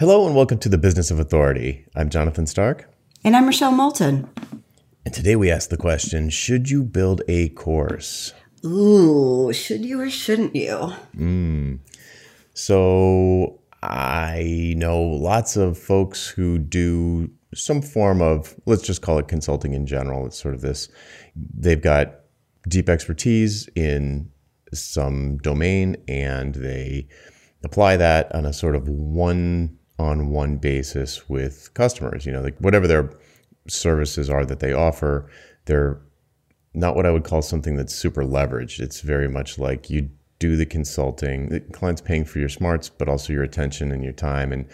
Hello and welcome to the Business of Authority. I'm Jonathan Stark. And I'm Rochelle Moulton. And today we ask the question Should you build a course? Ooh, should you or shouldn't you? Mm. So I know lots of folks who do some form of, let's just call it consulting in general. It's sort of this, they've got deep expertise in some domain and they apply that on a sort of one on one basis with customers. You know, like whatever their services are that they offer, they're not what I would call something that's super leveraged. It's very much like you do the consulting, the client's paying for your smarts, but also your attention and your time. And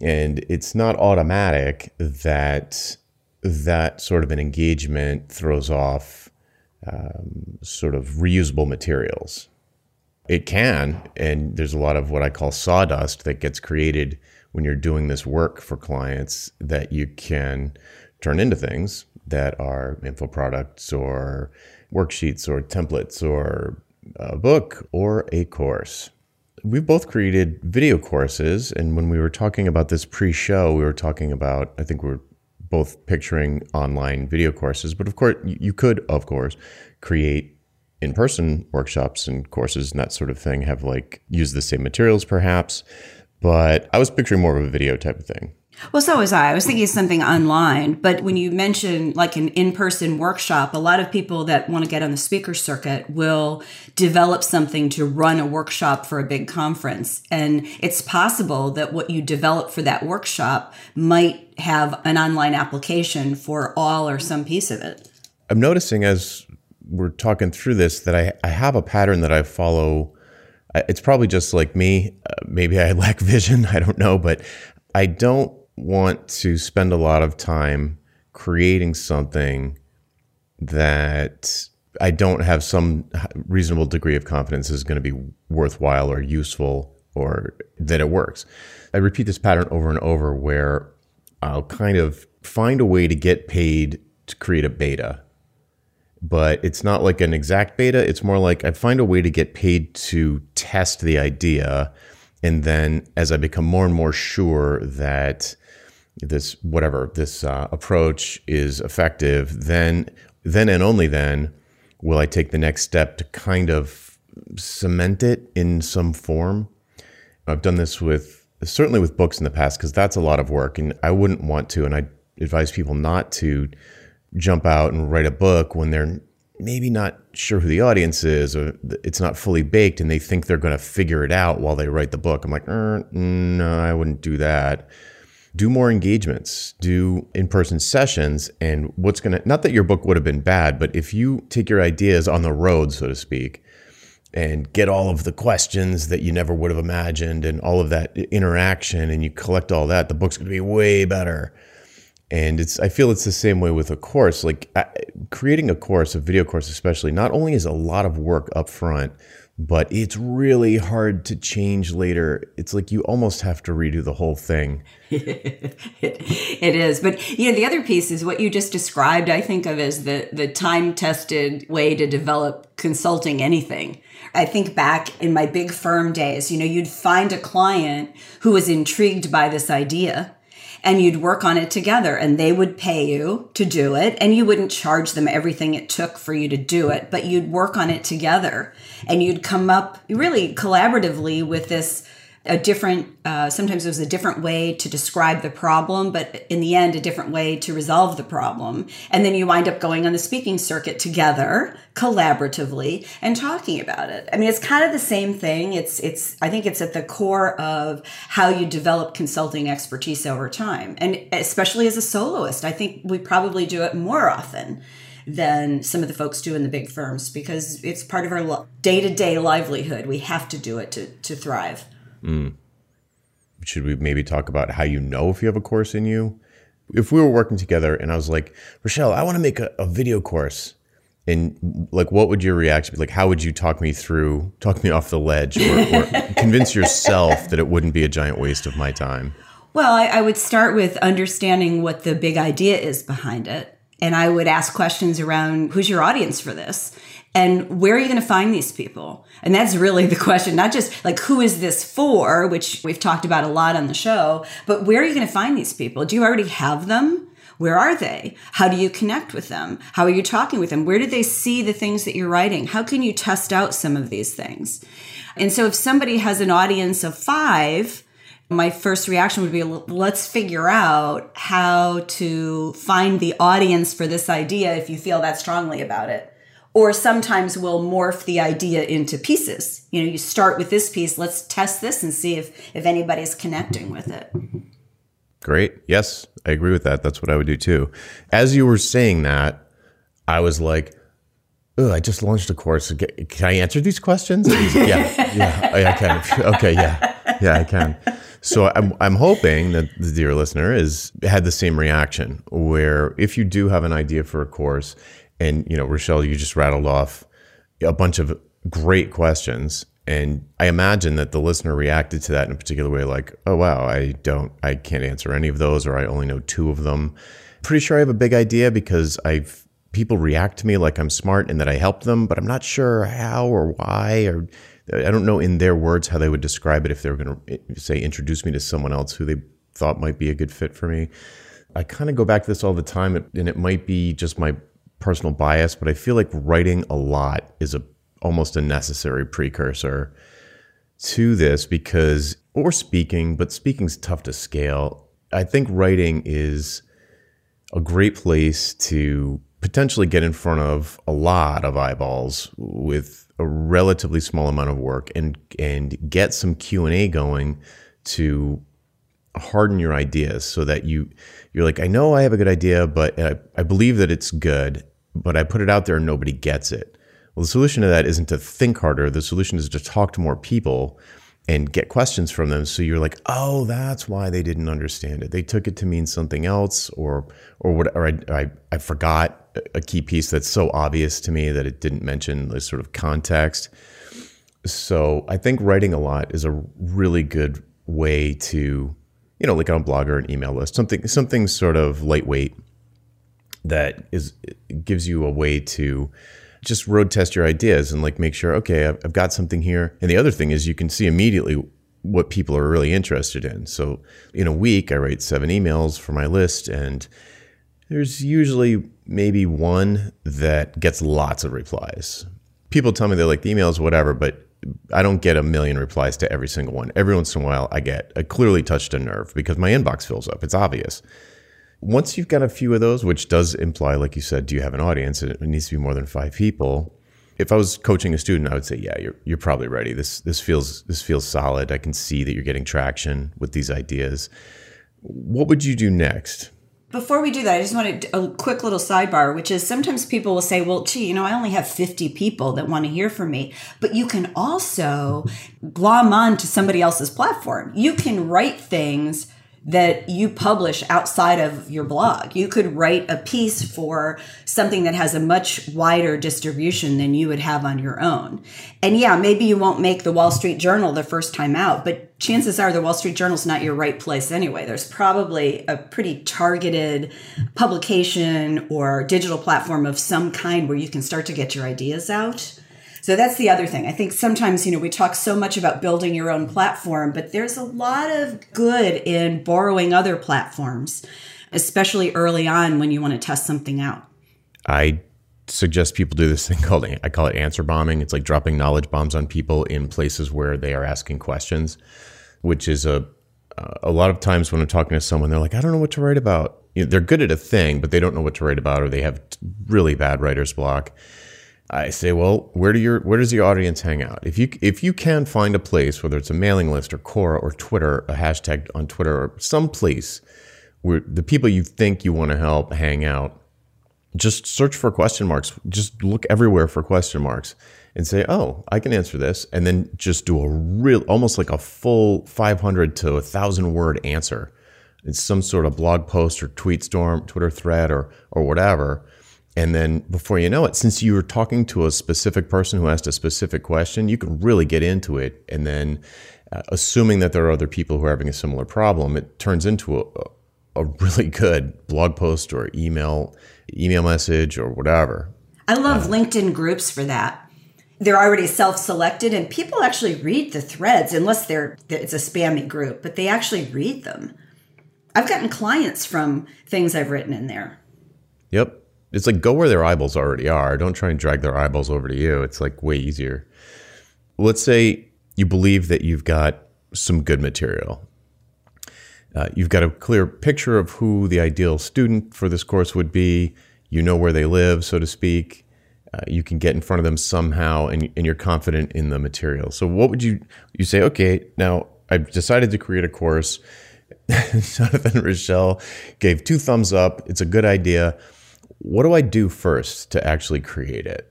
and it's not automatic that that sort of an engagement throws off um, sort of reusable materials. It can, and there's a lot of what I call sawdust that gets created when you're doing this work for clients that you can turn into things that are info products or worksheets or templates or a book or a course. We've both created video courses. And when we were talking about this pre show, we were talking about, I think we are both picturing online video courses. But of course, you could, of course, create in person workshops and courses and that sort of thing, have like used the same materials perhaps. But I was picturing more of a video type of thing. Well, so was I. I was thinking something online, but when you mention like an in person workshop, a lot of people that want to get on the speaker circuit will develop something to run a workshop for a big conference. And it's possible that what you develop for that workshop might have an online application for all or some piece of it. I'm noticing as we're talking through this that I, I have a pattern that I follow. It's probably just like me. Uh, maybe I lack vision. I don't know, but I don't want to spend a lot of time creating something that I don't have some reasonable degree of confidence is going to be worthwhile or useful or that it works. I repeat this pattern over and over where I'll kind of find a way to get paid to create a beta. But it's not like an exact beta. It's more like I find a way to get paid to test the idea. And then as I become more and more sure that this whatever this uh, approach is effective, then then and only then will I take the next step to kind of cement it in some form. I've done this with certainly with books in the past because that's a lot of work, and I wouldn't want to, and I advise people not to jump out and write a book when they're maybe not sure who the audience is or it's not fully baked and they think they're going to figure it out while they write the book. I'm like, er, no, I wouldn't do that do more engagements, do in person sessions. And what's going to, not that your book would have been bad, but if you take your ideas on the road, so to speak, and get all of the questions that you never would have imagined and all of that interaction and you collect all that, the book's going to be way better. And it's, I feel it's the same way with a course. Like creating a course, a video course especially, not only is a lot of work up front, but it's really hard to change later. It's like you almost have to redo the whole thing. it, it is. But you know, the other piece is what you just described, I think of as the the time-tested way to develop consulting anything. I think back in my big firm days, you know, you'd find a client who was intrigued by this idea and you'd work on it together and they would pay you to do it and you wouldn't charge them everything it took for you to do it but you'd work on it together. And you'd come up really collaboratively with this a different uh, sometimes it was a different way to describe the problem but in the end a different way to resolve the problem. And then you wind up going on the speaking circuit together collaboratively and talking about it. I mean it's kind of the same thing. It's it's i think it's at the core of how you develop consulting expertise over time. And especially as a soloist i think we probably do it more often than some of the folks do in the big firms because it's part of our day-to-day livelihood. We have to do it to, to thrive Mm. Should we maybe talk about how you know if you have a course in you? If we were working together and I was like, Rochelle, I want to make a, a video course. And like, what would your reaction be? Like, how would you talk me through, talk me off the ledge, or, or convince yourself that it wouldn't be a giant waste of my time? Well, I, I would start with understanding what the big idea is behind it and I would ask questions around who's your audience for this? And where are you going to find these people? And that's really the question, not just like who is this for, which we've talked about a lot on the show, but where are you going to find these people? Do you already have them? Where are they? How do you connect with them? How are you talking with them? Where do they see the things that you're writing? How can you test out some of these things? And so if somebody has an audience of five, my first reaction would be let's figure out how to find the audience for this idea if you feel that strongly about it or sometimes we'll morph the idea into pieces. You know you start with this piece let's test this and see if if anybody's connecting with it. Great. Yes i agree with that. That's what i would do too. As you were saying that i was like oh i just launched a course. Can i answer these questions? Yeah oh, yeah i can. Okay yeah yeah i can. So I'm, I'm hoping that the dear listener is had the same reaction where if you do have an idea for a course and, you know, Rochelle, you just rattled off a bunch of great questions. And I imagine that the listener reacted to that in a particular way, like, oh, wow, I don't, I can't answer any of those, or I only know two of them. Pretty sure I have a big idea because I've, people react to me like I'm smart and that I help them, but I'm not sure how or why, or I don't know in their words how they would describe it if they were going to say, introduce me to someone else who they thought might be a good fit for me. I kind of go back to this all the time, and it might be just my personal bias, but I feel like writing a lot is a almost a necessary precursor to this because or speaking, but speaking's tough to scale. I think writing is a great place to potentially get in front of a lot of eyeballs with a relatively small amount of work and and get some Q&A going to harden your ideas so that you you're like I know I have a good idea but I, I believe that it's good but I put it out there and nobody gets it. Well, the solution to that isn't to think harder. The solution is to talk to more people and get questions from them. So you're like, oh, that's why they didn't understand it. They took it to mean something else, or or what? Or I, I, I forgot a key piece that's so obvious to me that it didn't mention the sort of context. So I think writing a lot is a really good way to, you know, like on a blog or an email list, something something sort of lightweight that is gives you a way to just road test your ideas and like make sure okay I've, I've got something here. And the other thing is you can see immediately what people are really interested in. So in a week i write seven emails for my list and there's usually maybe one that gets lots of replies. People tell me they like the emails whatever but I don't get a million replies to every single one. Every once in a while, I get a clearly touched a nerve because my inbox fills up. It's obvious. Once you've got a few of those, which does imply, like you said, do you have an audience? It needs to be more than five people. If I was coaching a student, I would say, yeah, you're you're probably ready. This this feels this feels solid. I can see that you're getting traction with these ideas. What would you do next? Before we do that, I just wanted a quick little sidebar, which is sometimes people will say, well, gee, you know, I only have 50 people that want to hear from me. But you can also glom on to somebody else's platform. You can write things that you publish outside of your blog. You could write a piece for something that has a much wider distribution than you would have on your own. And yeah, maybe you won't make the Wall Street Journal the first time out, but chances are the Wall Street Journal's not your right place anyway. There's probably a pretty targeted publication or digital platform of some kind where you can start to get your ideas out. So that's the other thing. I think sometimes, you know, we talk so much about building your own platform, but there's a lot of good in borrowing other platforms, especially early on when you want to test something out. I suggest people do this thing called I call it answer bombing. It's like dropping knowledge bombs on people in places where they are asking questions, which is a a lot of times when I'm talking to someone, they're like, I don't know what to write about. You know, they're good at a thing, but they don't know what to write about, or they have really bad writer's block. I say, well, where do your where does your audience hang out? If you if you can find a place, whether it's a mailing list or Quora or Twitter, a hashtag on Twitter or some place where the people you think you want to help hang out, just search for question marks. Just look everywhere for question marks and say, oh, I can answer this, and then just do a real, almost like a full 500 to a 1,000 word answer. It's some sort of blog post or tweet storm, Twitter thread, or or whatever and then before you know it, since you were talking to a specific person who asked a specific question, you can really get into it. And then, uh, assuming that there are other people who are having a similar problem, it turns into a, a really good blog post or email email message or whatever. I love LinkedIn groups for that. They're already self-selected, and people actually read the threads, unless they're it's a spammy group, but they actually read them. I've gotten clients from things I've written in there. Yep. It's like go where their eyeballs already are. Don't try and drag their eyeballs over to you. It's like way easier. Let's say you believe that you've got some good material. Uh, you've got a clear picture of who the ideal student for this course would be. You know where they live, so to speak. Uh, you can get in front of them somehow, and, and you're confident in the material. So, what would you you say? Okay, now I've decided to create a course. Jonathan Rochelle gave two thumbs up. It's a good idea. What do I do first to actually create it?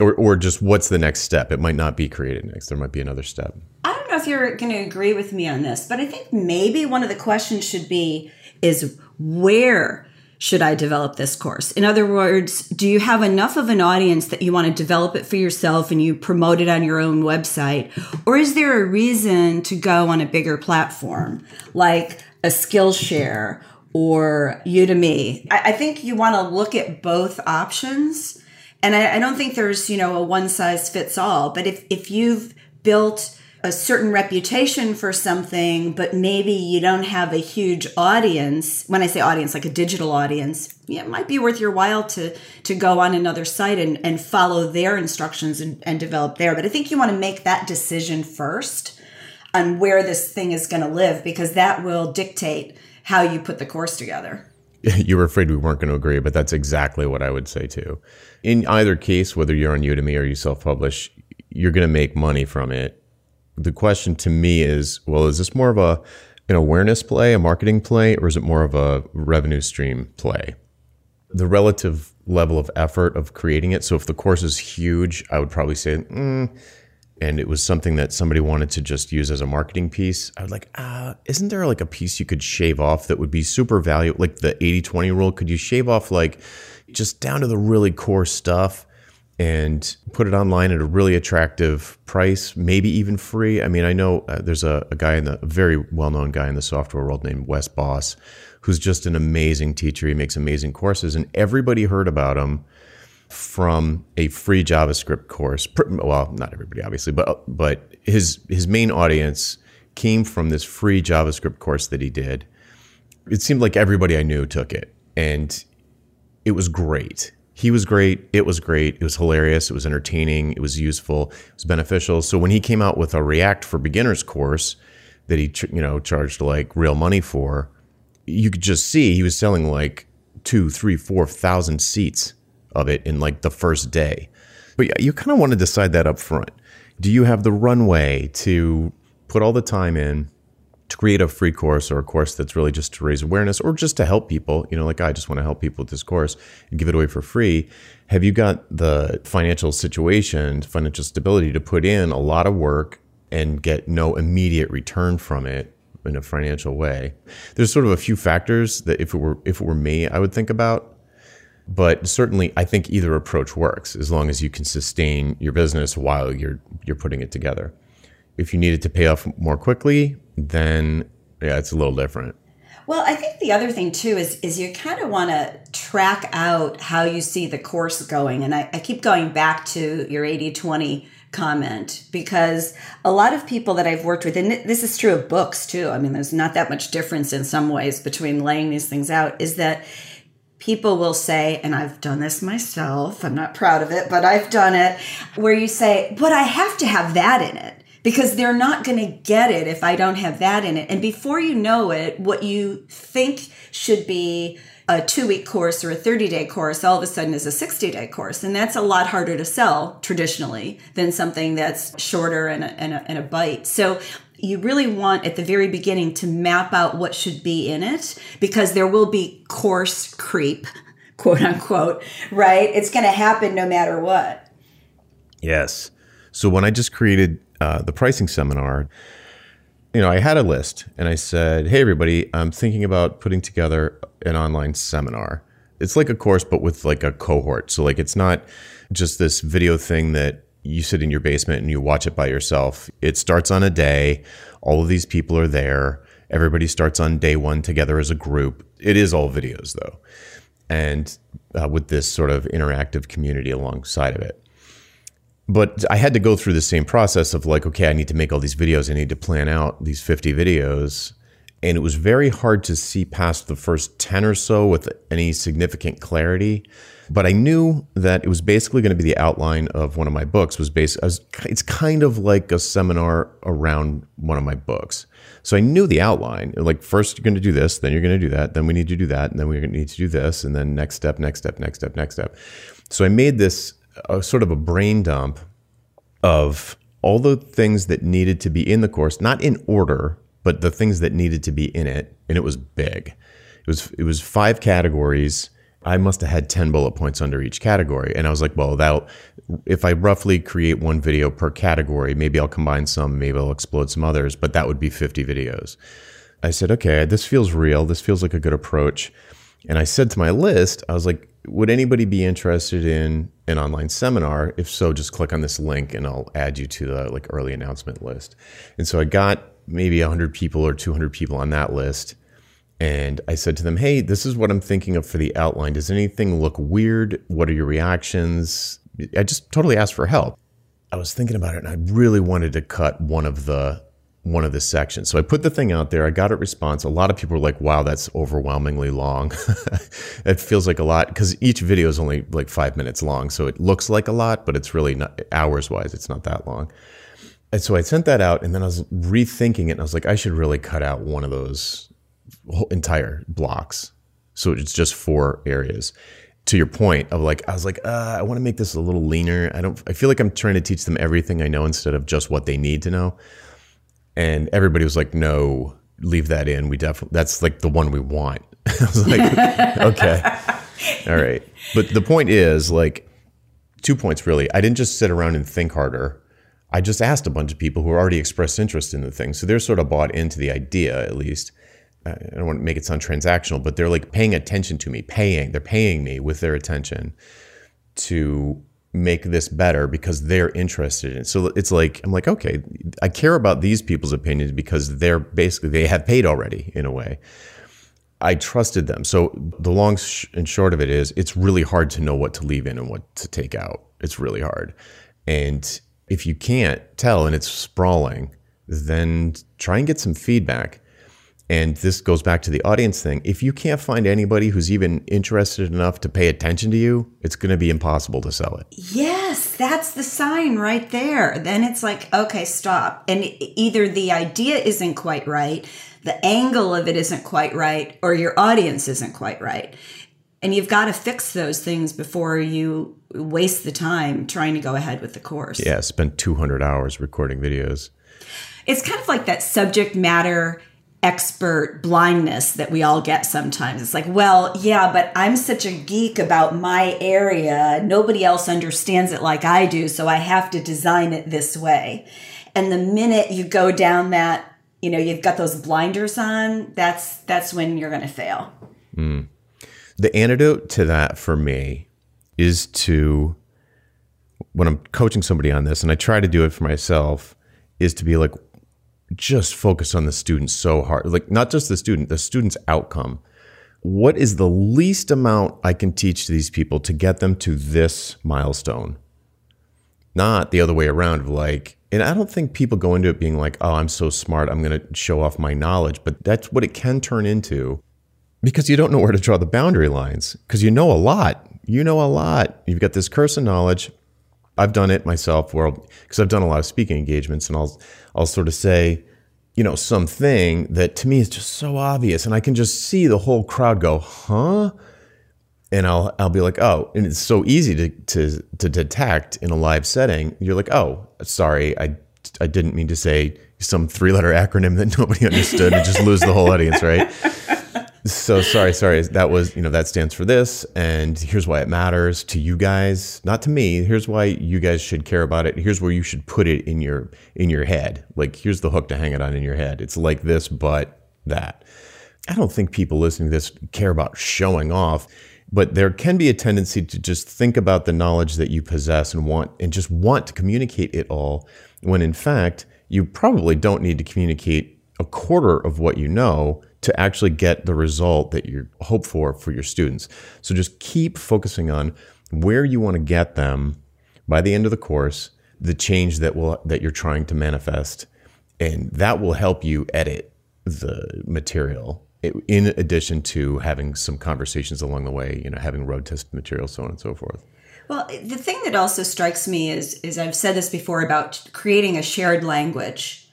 Or, or just what's the next step? It might not be created next. There might be another step. I don't know if you're going to agree with me on this, but I think maybe one of the questions should be is where should I develop this course? In other words, do you have enough of an audience that you want to develop it for yourself and you promote it on your own website? Or is there a reason to go on a bigger platform like a Skillshare or Udemy? I, I think you want to look at both options. And I, I don't think there's, you know, a one size fits all. But if, if you've built a certain reputation for something, but maybe you don't have a huge audience. When I say audience, like a digital audience, yeah, it might be worth your while to to go on another site and, and follow their instructions and, and develop there. But I think you want to make that decision first on where this thing is going to live because that will dictate how you put the course together. You were afraid we weren't going to agree, but that's exactly what I would say too. In either case, whether you're on Udemy or you self publish, you're going to make money from it the question to me is, well, is this more of a an awareness play, a marketing play, or is it more of a revenue stream play? The relative level of effort of creating it. So if the course is huge, I would probably say, mm, and it was something that somebody wanted to just use as a marketing piece, I was like, uh, isn't there like a piece you could shave off that would be super valuable? Like the 80 20 rule, could you shave off like just down to the really core stuff? and put it online at a really attractive price, maybe even free. I mean, I know uh, there's a, a, guy in the very well known guy in the software world named Wes Bos, who's just an amazing teacher. He makes amazing courses, and everybody heard about him from a free JavaScript course. Well, not everybody, obviously, but but his his main audience came from this free JavaScript course that he did. It seemed like everybody I knew took it, and it was great he was great. It was great. It was hilarious. It was entertaining. It was useful. It was beneficial. So when he came out with a React for Beginners course that he, you know, charged like real money for, you could just see he was selling like two, three, four thousand seats of it in like the first day. But you kind of want to decide that up front. Do you have the runway to put all the time in? to create a free course or a course that's really just to raise awareness or just to help people, you know, like I just want to help people with this course and give it away for free. Have you got the financial situation, financial stability to put in a lot of work and get no immediate return from it in a financial way? There's sort of a few factors that if it were if it were me, I would think about. But certainly I think either approach works as long as you can sustain your business while you're you're putting it together. If you need it to pay off more quickly, then yeah, it's a little different. Well, I think the other thing too is is you kind of want to track out how you see the course going. And I, I keep going back to your 80-20 comment because a lot of people that I've worked with, and this is true of books too. I mean, there's not that much difference in some ways between laying these things out, is that people will say, and I've done this myself, I'm not proud of it, but I've done it, where you say, but I have to have that in it because they're not going to get it if I don't have that in it. And before you know it, what you think should be a two week course or a 30 day course all of a sudden is a 60 day course. And that's a lot harder to sell traditionally than something that's shorter and a, and a, and a bite. So you really want at the very beginning to map out what should be in it because there will be course creep, quote unquote, right? It's going to happen no matter what. Yes. So when I just created uh, the pricing seminar, you know, I had a list and I said, "Hey, everybody, I'm thinking about putting together an online seminar. It's like a course, but with like a cohort. So like, it's not just this video thing that you sit in your basement and you watch it by yourself. It starts on a day. All of these people are there. Everybody starts on day one together as a group. It is all videos though." and uh, with this sort of interactive community alongside of it. But I had to go through the same process of like, okay, I need to make all these videos. I need to plan out these 50 videos. And it was very hard to see past the first 10 or so with any significant clarity. But I knew that it was basically going to be the outline of one of my books was based as it's kind of like a seminar around one of my books. So I knew the outline. Like first you're going to do this, then you're going to do that, then we need to do that, and then we need to do this, and then next step, next step, next step, next step. So I made this a sort of a brain dump of all the things that needed to be in the course, not in order, but the things that needed to be in it, and it was big. It was it was five categories. I must have had 10 bullet points under each category. And I was like, well, that if I roughly create one video per category, maybe I'll combine some, maybe I'll explode some others, but that would be 50 videos. I said, okay, this feels real. This feels like a good approach. And I said to my list, I was like, would anybody be interested in an online seminar? If so, just click on this link and I'll add you to the like early announcement list. And so I got maybe 100 people or 200 people on that list. And I said to them, Hey, this is what I'm thinking of for the outline. Does anything look weird? What are your reactions? I just totally asked for help. I was thinking about it and I really wanted to cut one of the one of the sections. So I put the thing out there. I got a response. A lot of people were like, wow, that's overwhelmingly long. it feels like a lot because each video is only like five minutes long. So it looks like a lot, but it's really not hours wise, it's not that long. And so I sent that out and then I was rethinking it and I was like, I should really cut out one of those entire blocks. So it's just four areas. To your point of like, I was like, uh, I want to make this a little leaner. I don't, I feel like I'm trying to teach them everything I know instead of just what they need to know and everybody was like, "No, leave that in. We definitely that's like the one we want." I was like, "Okay, all right." But the point is, like, two points really. I didn't just sit around and think harder. I just asked a bunch of people who already expressed interest in the thing, so they're sort of bought into the idea at least. I don't want to make it sound transactional, but they're like paying attention to me, paying. They're paying me with their attention to make this better because they're interested in it. So it's like I'm like, okay, I care about these people's opinions because they're basically they have paid already in a way. I trusted them. So the long and short of it is it's really hard to know what to leave in and what to take out. It's really hard. And if you can't tell and it's sprawling, then try and get some feedback and this goes back to the audience thing. If you can't find anybody who's even interested enough to pay attention to you, it's going to be impossible to sell it. Yes, that's the sign right there. Then it's like, okay, stop. And either the idea isn't quite right, the angle of it isn't quite right, or your audience isn't quite right. And you've got to fix those things before you waste the time trying to go ahead with the course. Yeah, spend 200 hours recording videos. It's kind of like that subject matter expert blindness that we all get sometimes. It's like, well, yeah, but I'm such a geek about my area. Nobody else understands it like I do, so I have to design it this way. And the minute you go down that, you know, you've got those blinders on, that's that's when you're going to fail. Mm. The antidote to that for me is to when I'm coaching somebody on this and I try to do it for myself is to be like just focus on the student so hard. Like not just the student, the student's outcome. What is the least amount I can teach these people to get them to this milestone? Not the other way around. Like, and I don't think people go into it being like, oh, I'm so smart. I'm going to show off my knowledge. But that's what it can turn into because you don't know where to draw the boundary lines because you know a lot. You know a lot. You've got this curse of knowledge. I've done it myself where because I've done a lot of speaking engagements and I'll I'll sort of say, you know, something that to me is just so obvious and I can just see the whole crowd go, "Huh?" And I'll I'll be like, "Oh," and it's so easy to to to detect in a live setting. You're like, "Oh, sorry, I I didn't mean to say some three-letter acronym that nobody understood and just lose the whole audience, right?" So sorry, sorry. That was, you know, that stands for this. And here's why it matters to you guys, not to me. Here's why you guys should care about it. Here's where you should put it in your in your head. Like here's the hook to hang it on in your head. It's like this, but that. I don't think people listening to this care about showing off, but there can be a tendency to just think about the knowledge that you possess and want and just want to communicate it all when in fact you probably don't need to communicate a quarter of what you know to actually get the result that you hope for for your students. So just keep focusing on where you want to get them by the end of the course, the change that will that you're trying to manifest, and that will help you edit the material in addition to having some conversations along the way, you know, having road test material, so on and so forth. Well, the thing that also strikes me is, is I've said this before about creating a shared language.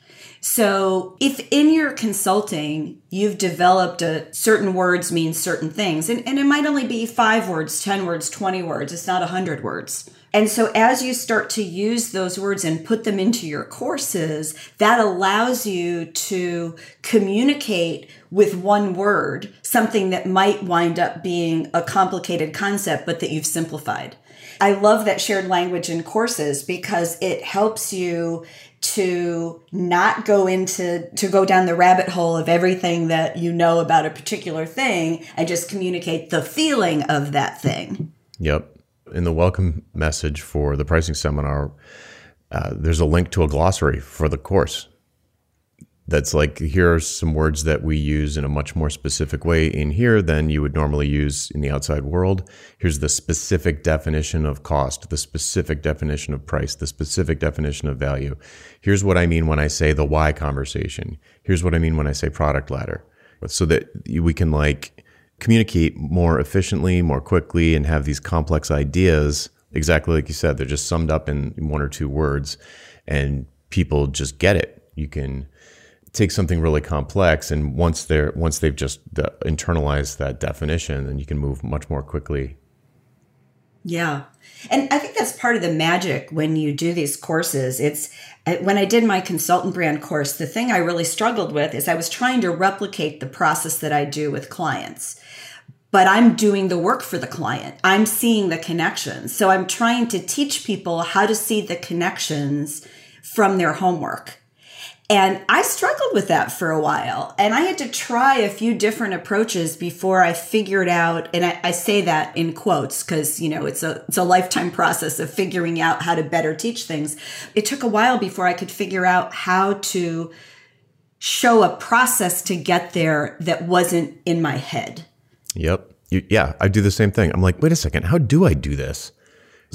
So, if in your consulting you've developed a certain words mean certain things, and, and it might only be five words, 10 words, 20 words, it's not 100 words. And so, as you start to use those words and put them into your courses, that allows you to communicate with one word something that might wind up being a complicated concept, but that you've simplified. I love that shared language in courses because it helps you to not go into to go down the rabbit hole of everything that you know about a particular thing and just communicate the feeling of that thing. Yep. In the welcome message for the pricing seminar, uh, there's a link to a glossary for the course that's like here are some words that we use in a much more specific way in here than you would normally use in the outside world. Here's the specific definition of cost, the specific definition of price, the specific definition of value. Here's what I mean when I say the why conversation. Here's what I mean when I say product ladder. So that we can like communicate more efficiently, more quickly, and have these complex ideas, exactly like you said, they're just summed up in one or two words, and people just get it. You can take something really complex and once they're once they've just internalized that definition then you can move much more quickly yeah and i think that's part of the magic when you do these courses it's uh, when i did my consultant brand course the thing i really struggled with is i was trying to replicate the process that i do with clients but I'm doing the work for the client. I'm seeing the connections. So I'm trying to teach people how to see the connections from their homework. And I struggled with that for a while. And I had to try a few different approaches before I figured out, and I, I say that in quotes because, you know, it's a, it's a lifetime process of figuring out how to better teach things. It took a while before I could figure out how to show a process to get there that wasn't in my head. Yep. You, yeah, I do the same thing. I'm like, wait a second, how do I do this?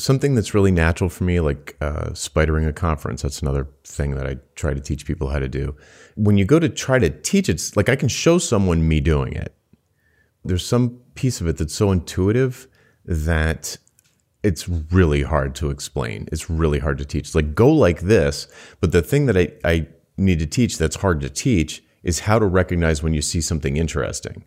Something that's really natural for me, like uh, spidering a conference. That's another thing that I try to teach people how to do. When you go to try to teach it, like I can show someone me doing it. There's some piece of it that's so intuitive that it's really hard to explain. It's really hard to teach. It's like go like this, but the thing that I, I need to teach that's hard to teach is how to recognize when you see something interesting.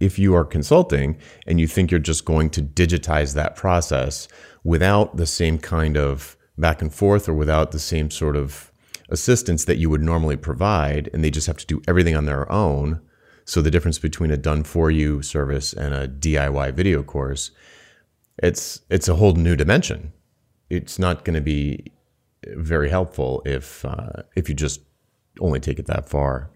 If you are consulting and you think you're just going to digitize that process without the same kind of back and forth or without the same sort of assistance that you would normally provide, and they just have to do everything on their own. So the difference between a done for you service and a DIY video course, it's it's a whole new dimension. It's not going to be very helpful if uh, if you just only take it that far.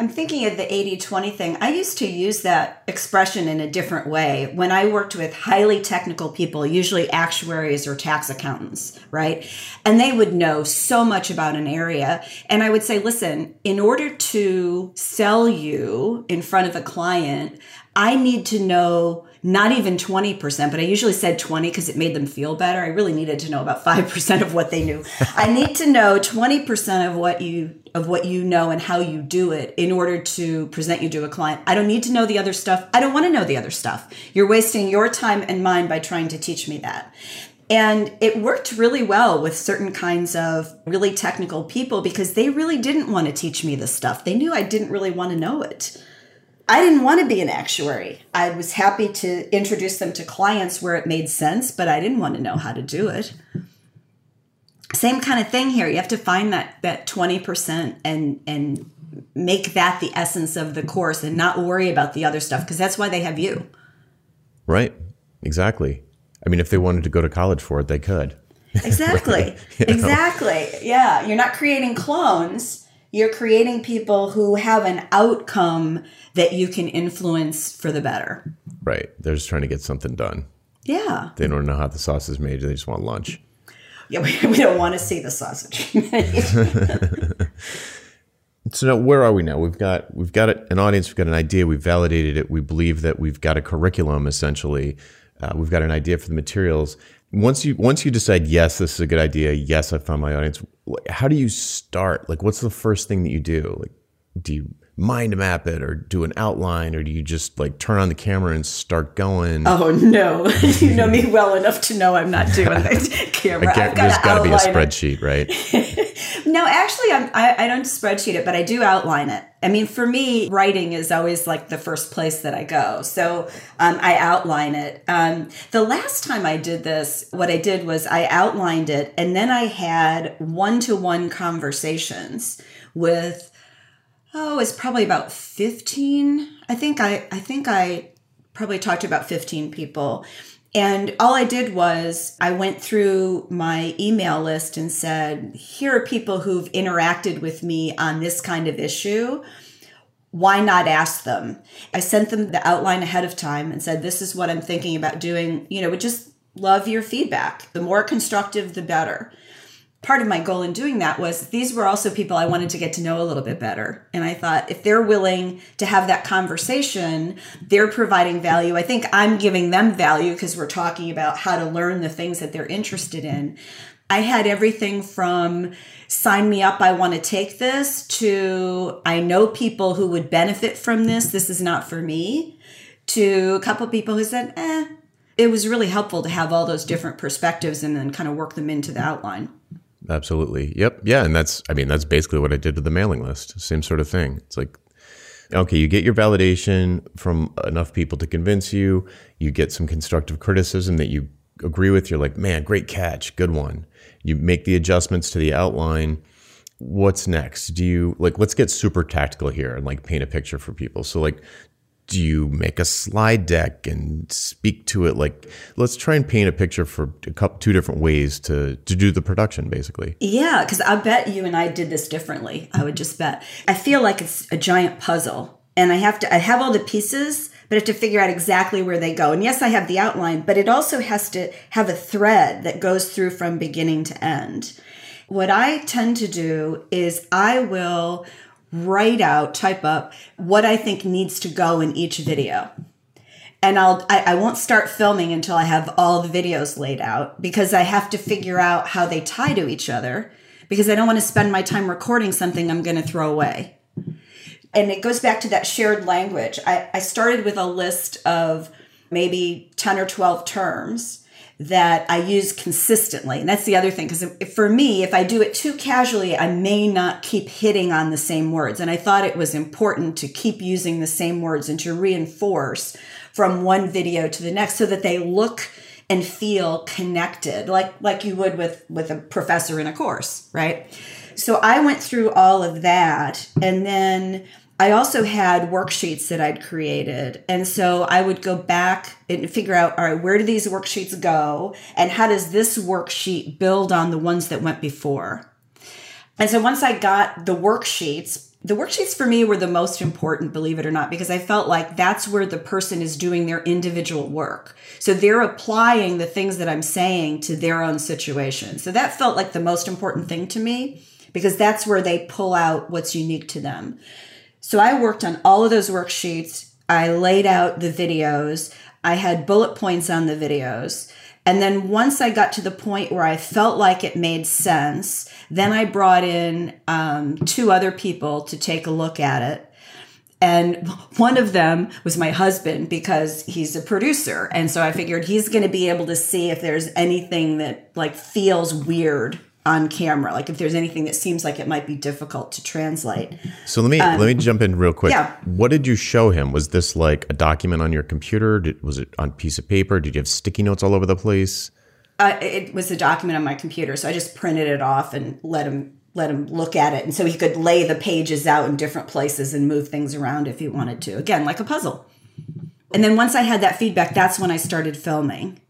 I'm thinking of the 80 20 thing. I used to use that expression in a different way when I worked with highly technical people, usually actuaries or tax accountants, right? And they would know so much about an area. And I would say, listen, in order to sell you in front of a client, I need to know not even 20%, but I usually said 20 because it made them feel better. I really needed to know about 5% of what they knew. I need to know 20% of what you of what you know and how you do it in order to present you to a client. I don't need to know the other stuff. I don't want to know the other stuff. You're wasting your time and mine by trying to teach me that. And it worked really well with certain kinds of really technical people because they really didn't want to teach me this stuff. They knew I didn't really want to know it. I didn't want to be an actuary. I was happy to introduce them to clients where it made sense, but I didn't want to know how to do it. Same kind of thing here. You have to find that that 20% and and make that the essence of the course and not worry about the other stuff because that's why they have you. Right. Exactly. I mean, if they wanted to go to college for it, they could. Exactly. exactly. Yeah. You're not creating clones. You're creating people who have an outcome that you can influence for the better. Right. They're just trying to get something done. Yeah. They don't know how the sauce is made. They just want lunch. Yeah, we, we don't want to see the sausage. So now, where are we now? We've got we've got an audience, we've got an idea, we've validated it. We believe that we've got a curriculum. Essentially, uh, we've got an idea for the materials. Once you once you decide, yes, this is a good idea. Yes, I found my audience. How do you start? Like, what's the first thing that you do? Like, do you mind map it or do an outline or do you just like turn on the camera and start going? Oh no, you know me well enough to know I'm not doing the camera. Got there's got to be a spreadsheet, right? no, actually, I'm, I, I don't spreadsheet it, but I do outline it. I mean, for me, writing is always like the first place that I go. So um, I outline it. Um, the last time I did this, what I did was I outlined it and then I had one to one conversations with oh, it's probably about 15. I think I I think I probably talked to about 15 people. And all I did was I went through my email list and said, here are people who've interacted with me on this kind of issue. Why not ask them? I sent them the outline ahead of time and said, this is what I'm thinking about doing. You know, would just love your feedback. The more constructive, the better part of my goal in doing that was these were also people I wanted to get to know a little bit better. And I thought if they're willing to have that conversation, they're providing value. I think I'm giving them value because we're talking about how to learn the things that they're interested in. I had everything from sign me up, I want to take this, to I know people who would benefit from this, this is not for me, to a couple people who said, eh. It was really helpful to have all those different perspectives and then kind of work them into the outline. Absolutely. Yep. Yeah. And that's, I mean, that's basically what I did with the mailing list. Same sort of thing. It's like, okay, you get your validation from enough people to convince you. You get some constructive criticism that you agree with. You're like, man, great catch. Good one. You make the adjustments to the outline. What's next? Do you like, let's get super tactical here and like paint a picture for people. So, like, do you make a slide deck and speak to it like let's try and paint a picture for a couple two different ways to to do the production basically yeah because i bet you and i did this differently i would just bet i feel like it's a giant puzzle and i have to i have all the pieces but I have to figure out exactly where they go. And yes, I have the outline, but it also has to have a thread that goes through from beginning to end. What I tend to do is I will write out, type up what I think needs to go in each video. And I'll I, I won't start filming until I have all the videos laid out because I have to figure out how they tie to each other because I don't want to spend my time recording something I'm going to throw away. And it goes back to that shared language. I, I started with a list of maybe 10 or 12 terms that I use consistently. And that's the other thing, because for me, if I do it too casually, I may not keep hitting on the same words. And I thought it was important to keep using the same words and to reinforce from one video to the next so that they look and feel connected, like, like you would with, with a professor in a course, right? So I went through all of that. And then I also had worksheets that I'd created. And so I would go back and figure out, all right, where do these worksheets go? And how does this worksheet build on the ones that went before? And so once I got the worksheets, the worksheets for me were the most important, believe it or not, because I felt like that's where the person is doing their individual work. So they're applying the things that I'm saying to their own situation. So that felt like the most important thing to me because that's where they pull out what's unique to them. So I worked on all of those worksheets. I laid out the videos. I had bullet points on the videos. And then once I got to the point where I felt like it made sense, then I brought in um, two other people to take a look at it. And one of them was my husband because he's a producer. And so I figured he's going to be able to see if there's anything that like feels weird on camera like if there's anything that seems like it might be difficult to translate. So let me um, let me jump in real quick. yeah. what did you show him? Was this like a document on your computer? Did, was it on piece of paper? Did you have sticky notes all over the place? Uh, it was a document on my computer so i just printed it off and let him let him look at it. And so he could lay the pages out in different places and move things around if he wanted to. Again like a puzzle. And then once i had that feedback that's when i started filming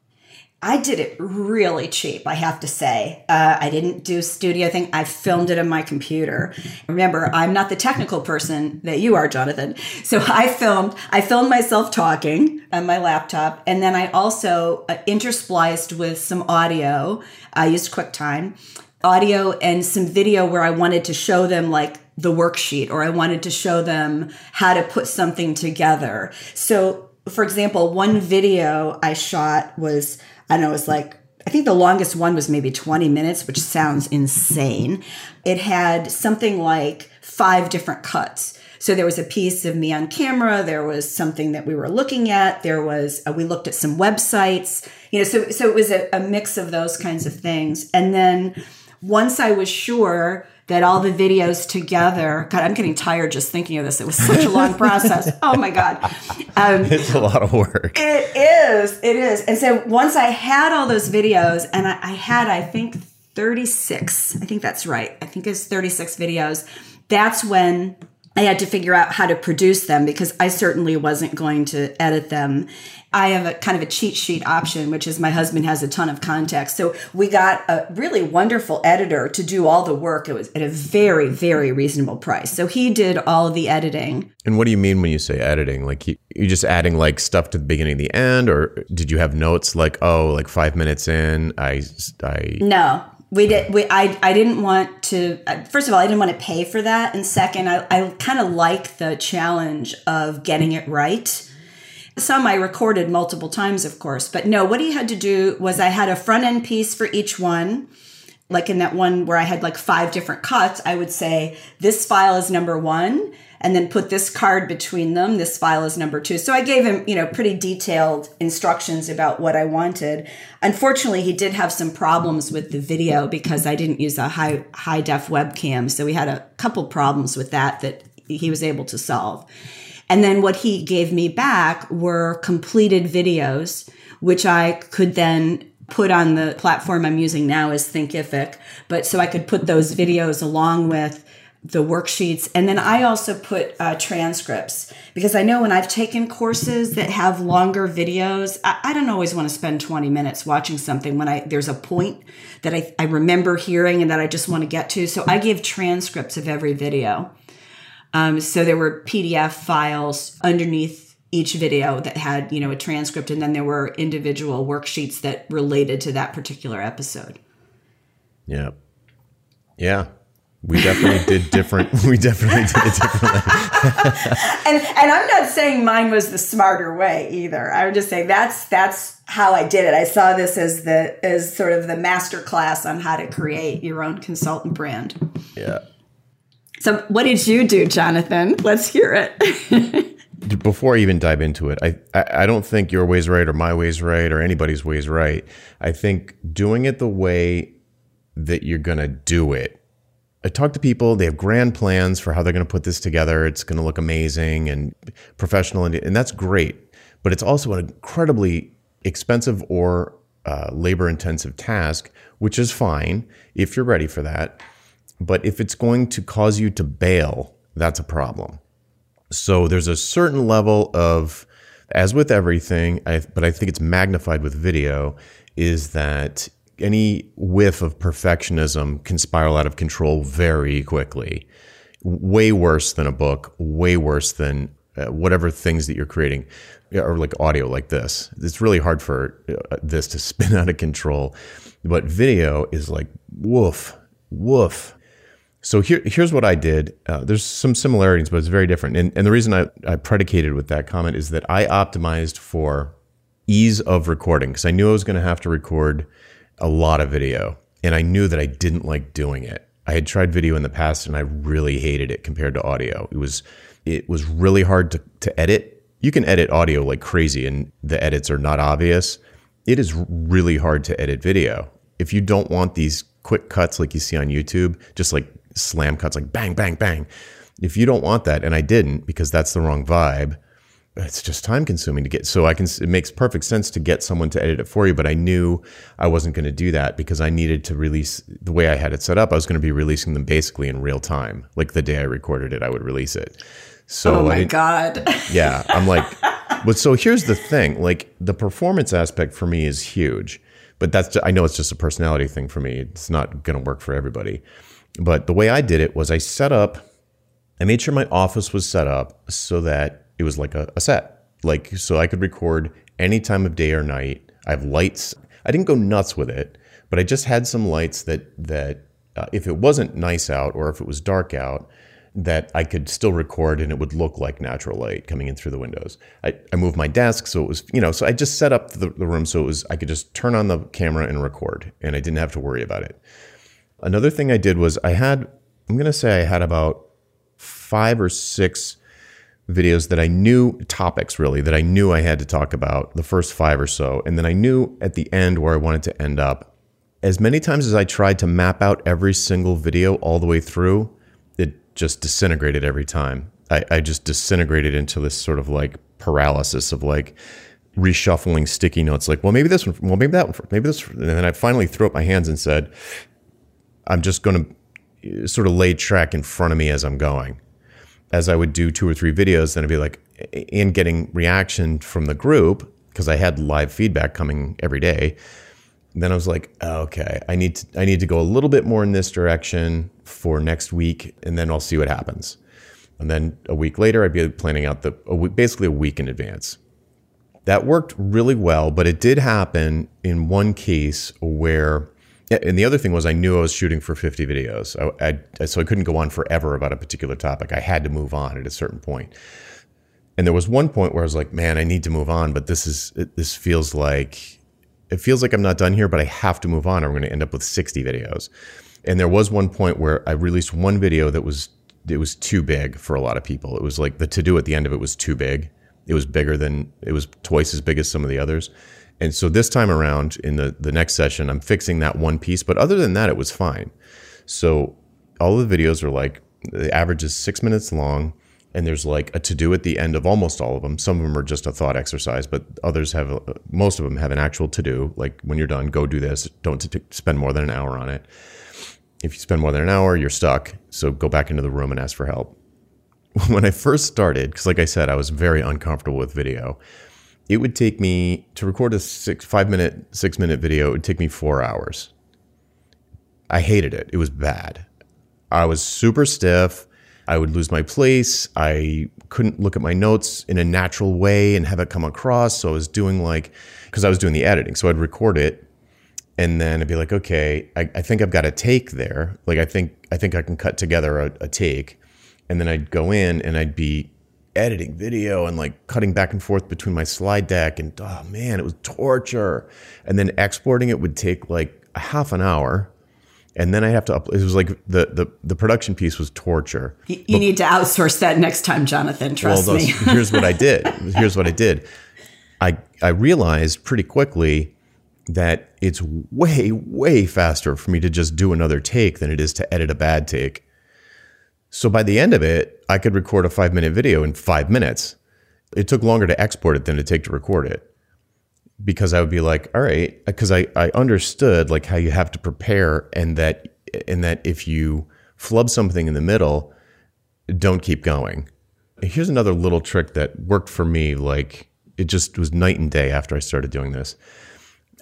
I did it really cheap, I have to say. Uh, I didn't do studio thing. I filmed it on my computer. Remember, I'm not the technical person that you are, Jonathan. So I filmed. I filmed myself talking on my laptop, and then I also uh, interspliced with some audio. I used QuickTime audio and some video where I wanted to show them like the worksheet or I wanted to show them how to put something together. So, for example, one video I shot was, Know, it was like, I think the longest one was maybe 20 minutes, which sounds insane. It had something like five different cuts. So there was a piece of me on camera. There was something that we were looking at. There was uh, we looked at some websites. You know, so so it was a, a mix of those kinds of things. And then once I was sure that all the videos together, God, I'm getting tired just thinking of this. It was such a long process. Oh my God. Um, it's a lot of work. It is. It is. And so once I had all those videos, and I, I had, I think, 36, I think that's right. I think it's 36 videos. That's when I had to figure out how to produce them because I certainly wasn't going to edit them. I have a kind of a cheat sheet option, which is my husband has a ton of contacts. So we got a really wonderful editor to do all the work. It was at a very, very reasonable price. So he did all the editing. And what do you mean when you say editing? Like you, are just adding like stuff to the beginning and the end, or did you have notes like, oh, like five minutes in, I, I. No, we did we I, I didn't want to uh, first of all i didn't want to pay for that. And second i, I kind of like the challenge of getting it right. Some i recorded multiple times of course but no what he had to do was i had a front end piece for each one. Like in that one where i had like five different cuts i would say this file is number one and then put this card between them. This file is number two. So I gave him, you know, pretty detailed instructions about what I wanted. Unfortunately, he did have some problems with the video because I didn't use a high high def webcam. So we had a couple problems with that that he was able to solve. And then what he gave me back were completed videos, which I could then put on the platform I'm using now is Thinkific. But so I could put those videos along with the worksheets. And then i also put uh, transcripts because i know when i've taken courses that have longer videos i, I don't always want to spend 20 minutes watching something when i there's a point that I, I remember hearing and that i just want to get to. So i give transcripts of every video. Um, so there were pdf files underneath each video that had you know a transcript and then there were individual worksheets that related to that particular episode. Yeah. Yeah we definitely did different. We definitely did it differently. and and I'm not saying mine was the smarter way either. I would just say that's that's how I did it. I saw this as the as sort of the master class on how to create your own consultant brand. Yeah. So what did you do, Jonathan? Let's hear it. Before I even dive into it, I, I I don't think your way's right or my way's right or anybody's way's right. I think doing it the way that you're gonna do it I talk to people, they have grand plans for how they're going to put this together. It's going to look amazing and professional, and, and that's great. But it's also an incredibly expensive or uh, labor intensive task, which is fine if you're ready for that. But if it's going to cause you to bail, that's a problem. So there's a certain level of, as with everything, I, but I think it's magnified with video, is that any whiff of perfectionism can spiral out of control very quickly. Way worse than a book, way worse than uh, whatever things that you're creating, or like audio like this. It's really hard for uh, this to spin out of control. But video is like woof, woof. So here, here's what I did. Uh, there's some similarities, but it's very different. And, and the reason I, I predicated with that comment is that I optimized for ease of recording because I knew I was going to have to record a lot of video, and I knew that I didn't like doing it. I had tried video in the past, and I really hated it compared to audio. It was it was really hard to, to edit. You can edit audio like crazy, and the edits are not obvious. It is really hard to edit video. If you don't want these quick cuts like you see on YouTube, just like slam cuts, like bang, bang, bang. If you don't want that, and I didn't because that's the wrong vibe, it's just time consuming to get so i can it makes perfect sense to get someone to edit it for you but i knew i wasn't going to do that because i needed to release the way i had it set up i was going to be releasing them basically in real time. Like the day i recorded it i would release it. So oh my god. Yeah i'm like but so here's the thing like the performance aspect for me is huge but that's i know it's just a personality thing for me it's not going to work for everybody but the way i did it was i set up i made sure my office was set up so that it was like a, a set. Like so I could record any time of day or night. I have lights. I didn't go nuts with it, but I just had some lights that that uh, if it wasn't nice out or if it was dark out, that I could still record and it would look like natural light coming in through the windows. I, I moved my desk so it was, you know, so I just set up the, the room so it was, I could just turn on the camera and record and I didn't have to worry about it. Another thing I did was I had, I'm going to say I had about five or six videos that I knew topics really that I knew I had to talk about the first five or so. And then I knew at the end where I wanted to end up. As many times as I tried to map out every single video all the way through, it just disintegrated every time. I, I just disintegrated into this sort of like paralysis of like reshuffling sticky notes. Like, well, maybe this one, well, maybe that one, maybe this. One. And then I finally threw up my hands and said, I'm just going to uh, sort of lay track in front of me as I'm going as I would do two or three videos, then I'd be like, in getting reaction from the group, because I had live feedback coming every day. Then I was like, oh, okay, I need to I need to go a little bit more in this direction for next week, and then I'll see what happens. And then a week later, I'd be planning out the a week, basically a week in advance. That worked really well, but it did happen in one case where and the other thing was I knew I was shooting for 50 videos. I, I, so I couldn't go on forever about a particular topic. I had to move on at a certain point. And there was one point where I was like, man, I need to move on, but this is this feels like it feels like I'm not done here, but I have to move on or I'm going to end up with 60 videos. And there was one point where I released one video that was it was too big for a lot of people. It was like the to do at the end of it was too big. It was bigger than it was twice as big as some of the others. And so this time around in the, the next session, I'm fixing that one piece. But other than that, it was fine. So all the videos are like, the average is six minutes long. And there's like a to do at the end of almost all of them. Some of them are just a thought exercise, but others have, a, most of them have an actual to do. Like when you're done, go do this. Don't t- spend more than an hour on it. If you spend more than an hour, you're stuck. So go back into the room and ask for help. When I first started, because like I said, I was very uncomfortable with video it would take me to record a six, five minute, six minute video. It would take me four hours. I hated it. It was bad. I was super stiff. I would lose my place. I couldn't look at my notes in a natural way and have it come across. So I was doing like, because I was doing the editing. So I'd record it and then I'd be like, okay, I, I, think I've got a take there. Like I think I think I can cut together a, a take. And then I'd go in and I'd be editing video and like cutting back and forth between my slide deck and oh man it was torture and then exporting it would take like a half an hour and then I have to up. It was like the the, the production piece was torture. You, you but, need to outsource that next time, Jonathan. Trust well, me. here's what I did. Here's what I did. I I realized pretty quickly that it's way way faster for me to just do another take than it is to edit a bad take. So by the end of it, I could record a five minute video in five minutes. It took longer to export it than it take to record it because I would be like, all right, because I, I understood like how you have to prepare and that and that if you flub something in the middle, don't keep going. Here's another little trick that worked for me. Like it just was night and day after I started doing this.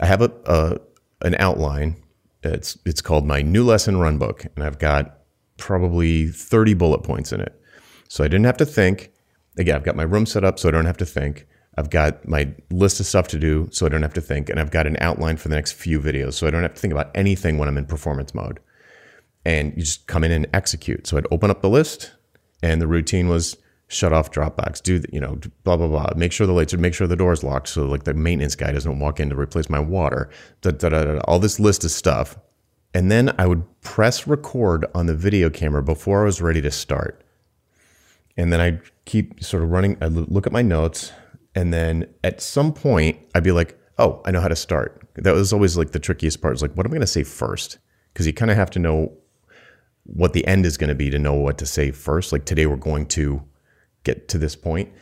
I have a, a an outline. It's it's called my new lesson run book, and I've got probably 30 bullet points in it. So I didn't have to think. Again, I've got my room set up so I don't have to think. I've got my list of stuff to do so I don't have to think. And I've got an outline for the next few videos so I don't have to think about anything when I'm in performance mode. And you just come in and execute. So I'd open up the list and the routine was shut off Dropbox, do the, you know, blah blah blah. Make sure the lights are, make sure the door's locked, so like the maintenance guy doesn't walk in to replace my water. Da, da, da, all this list of stuff, and then I would press record on the video camera before I was ready to start. And then I'd keep sort of running, I'd look at my notes. And then at some point, I'd be like, oh, I know how to start. That was always like the trickiest part. Is like, what am I going to say first? Because you kind of have to know what the end is going to be to know what to say first. Like today, we're going to get to this point.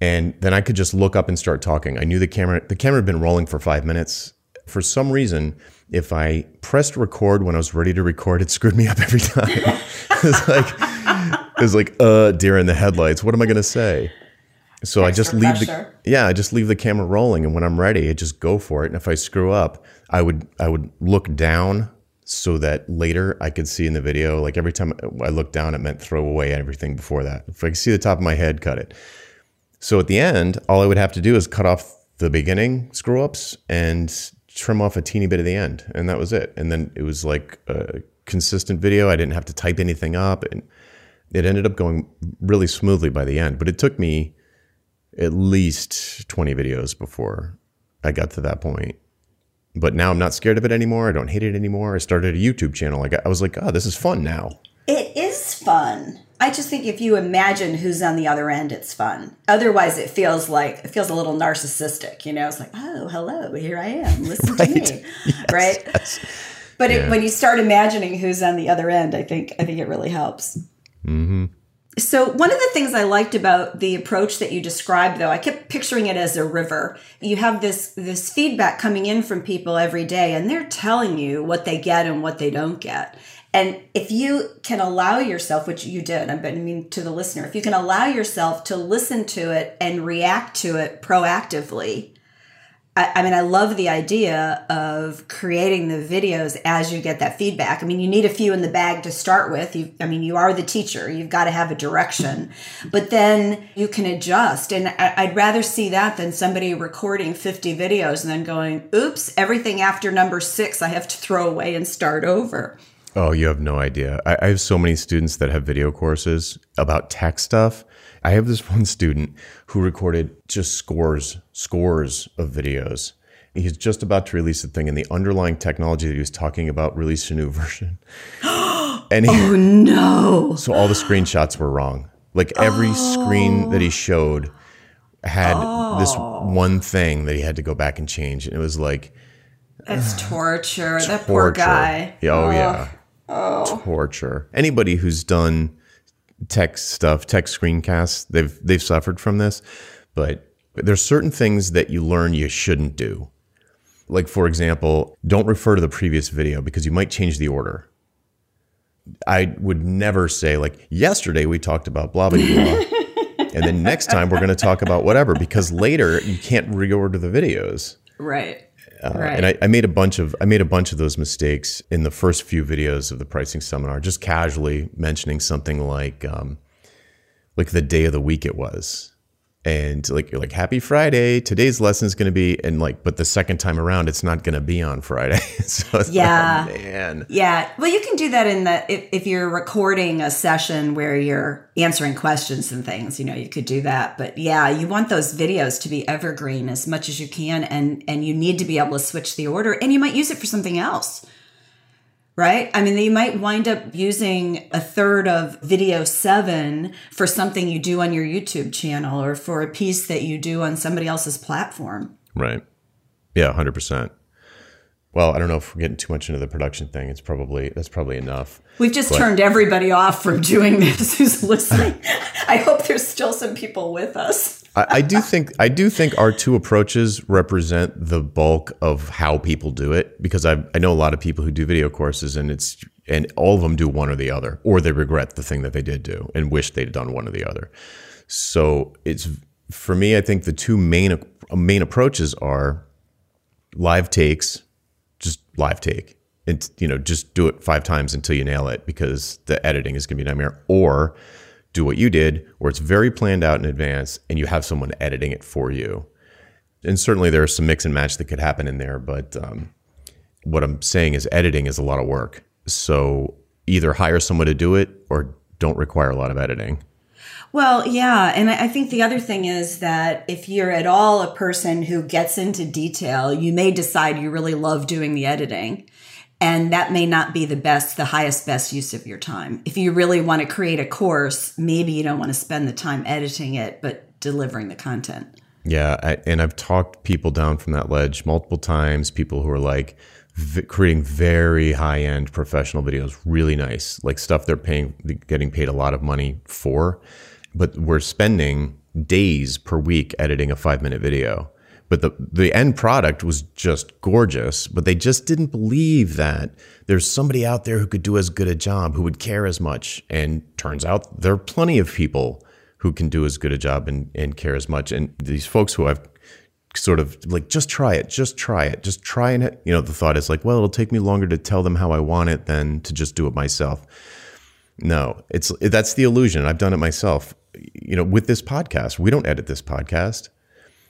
And then I could just look up and start talking. I knew the camera, the camera had been rolling for five minutes. For some reason, if I pressed record when I was ready to record, it screwed me up every time. it was like, it was like, uh, deer in the headlights. What am I going to say? So Extra I just leave pressure. the yeah, I just leave the camera rolling, and when I'm ready, I just go for it. And if I screw up, I would I would look down so that later I could see in the video. Like every time I looked down, it meant throw away everything before that. If I could see the top of my head, cut it. So at the end, all I would have to do is cut off the beginning screw ups and trim off a teeny bit of the end, and that was it. And then it was like a consistent video. I didn't have to type anything up. And it ended up going really smoothly by the end. But it took me at least 20 videos before I got to that point. But now I'm not scared of it anymore. I don't hate it anymore. I started a YouTube channel. I, I was like, oh, this is fun now. It is fun. I just think if you imagine who's on the other end, it's fun. Otherwise, it feels like it feels a little narcissistic. You know, it's like, oh, hello, here I am. Listen right. to me, yes, right? Yes. But yeah. it, when you start imagining who's on the other end, I think I think it really helps. Mm-hmm. So, one of the things I liked about the approach that you described, though, I kept picturing it as a river. You have this this feedback coming in from people every day, and they're telling you what they get and what they don't get. And if you can allow yourself, which you did, I mean to the listener, if you can allow yourself to listen to it and react to it proactively, I, I, mean, I love the idea of creating the videos as you get that feedback. I mean, you need a few in the bag to start with. You, I mean, you are the teacher. You've got to have a direction, but then you can adjust. And I, would rather see that than somebody recording 50 videos and then going, oops, everything after number six I have to throw away and start over. Oh, you have no idea. I, I have so many students that have video courses about tech stuff I have this one student who recorded just scores, scores of videos. He's just about to release the thing, and the underlying technology that he was talking about released a new version. and he, oh no! So all the screenshots were wrong. Like every oh. screen that he showed had oh. this one thing that he had to go back and change, and it was like that's torture. torture. That poor guy. Yeah, oh, oh yeah. Oh. Torture. Anybody who's done tech stuff, tech screencasts, they've they've suffered from this, but there's certain things that you learn you shouldn't do. Like for example, don't refer to the previous video because you might change the order. I would never say like yesterday we talked about blah blah blah. and then next time we're going to talk about whatever because later you can't reorder the videos. Right. Uh, right. And I, I, made a bunch of I made a bunch of those mistakes in the first few videos of the pricing seminar, just casually mentioning something like um, like the day of the week it was, and like you're like happy friday. Today's lesson is going to be and like but the second time around it's not going to be on friday. So yeah like, oh, man. Yeah. Well you can do that in the if, if you're recording a session where you're answering questions and things you know you could do that. But yeah you want those videos to be evergreen as much as you can and and you need to be able to switch the order and you might use it for something else right? I mean, they might wind up using a third of video seven for something you do on your YouTube channel or for a piece that you do on somebody else's platform. Right. Yeah, 100%. Well, I don't know if we're getting too much into the production thing. It's probably that's probably enough. We've just but, turned everybody off from doing this who's listening. I hope there's still some people with us. I, I, do think I do think our two approaches represent the bulk of how people do it because I I know a lot of people who do video courses and it's and all of them do one or the other or they regret the thing that they did do and wish they'd done one or the other. So it's for me I think the two main main approaches are live takes, just live take. And you know, just do it five times until you nail it because the editing is going to be a nightmare or do what you did, where it's very planned out in advance and you have someone editing it for you. And certainly there's some mix and match that could happen in there, but um, what I'm saying is editing is a lot of work. So either hire someone to do it or don't require a lot of editing. Well, yeah. And I think the other thing is that if you're at all a person who gets into detail, you may decide you really love doing the editing. And that may not be the best, the highest best use of your time. If you really want to create a course, maybe you don't want to spend the time editing it, but delivering the content. Yeah. I, and I've talked people down from that ledge multiple times, people who are like, creating very high end professional videos, really nice, like stuff they're paying, getting paid a lot of money for, but we're spending days per week editing a five minute video but the the end product was just gorgeous but they just didn't believe that there's somebody out there who could do as good a job who would care as much and turns out there are plenty of people who can do as good a job and, and care as much and these folks who i've sort of like just try it just try it just try it you know the thought is like well it'll take me longer to tell them how i want it than to just do it myself. No it's that's the illusion. I've done it myself. You know with this podcast we don't edit this podcast.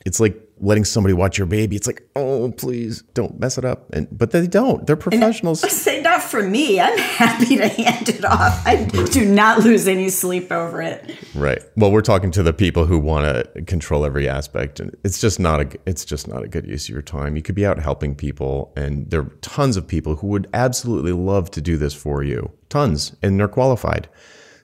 It's like letting somebody watch your baby. It's like, oh, please don't mess it up. And but they don't. They're professionals. I say not for me. I'm happy to hand it off. I do not lose any sleep over it. Right. Well, we're talking to the people who want to control every aspect, and it's just not a it's just not a good use of your time. You could be out helping people, and there are tons of people who would absolutely love to do this for you. Tons, and they're qualified.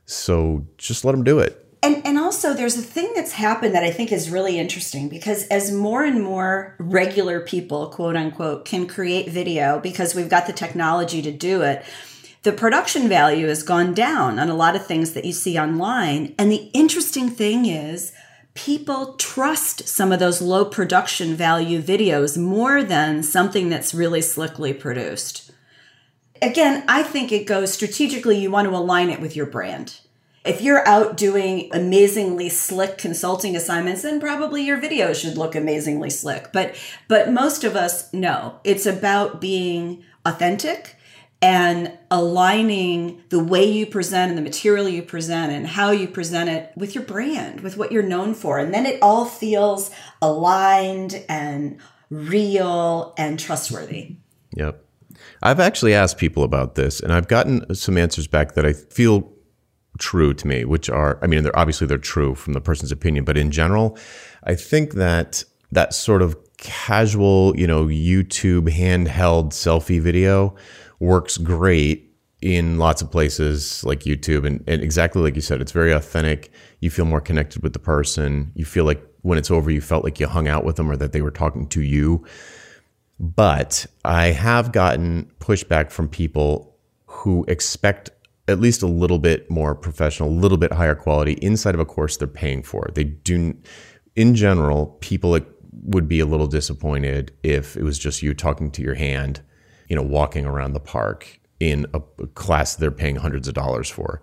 So just let them do it. And, and also, there's a thing that's happened that I think is really interesting because as more and more regular people, quote unquote, can create video because we've got the technology to do it, the production value has gone down on a lot of things that you see online. And the interesting thing is, people trust some of those low production value videos more than something that's really slickly produced. Again, I think it goes strategically, you want to align it with your brand if you're out doing amazingly slick consulting assignments, then probably your video should look amazingly slick. But but most of us know it's about being authentic and aligning the way you present and the material you present and how you present it with your brand, with what you're known for. And then it all feels aligned and real and trustworthy. Yep. I've actually asked people about this and I've gotten some answers back that I feel true to me, which are, I mean, they're obviously they're true from the person's opinion, but in general, I think that that sort of casual, you know, YouTube handheld selfie video works great in lots of places like YouTube. And, and exactly like you said, it's very authentic. You feel more connected with the person. You feel like when it's over, you felt like you hung out with them or that they were talking to you. But I have gotten pushback from people who expect at least a little bit more professional, a little bit higher quality inside of a course they're paying for. They do, in general, people would be a little disappointed if it was just you talking to your hand, you know, walking around the park in a class they're paying hundreds of dollars for.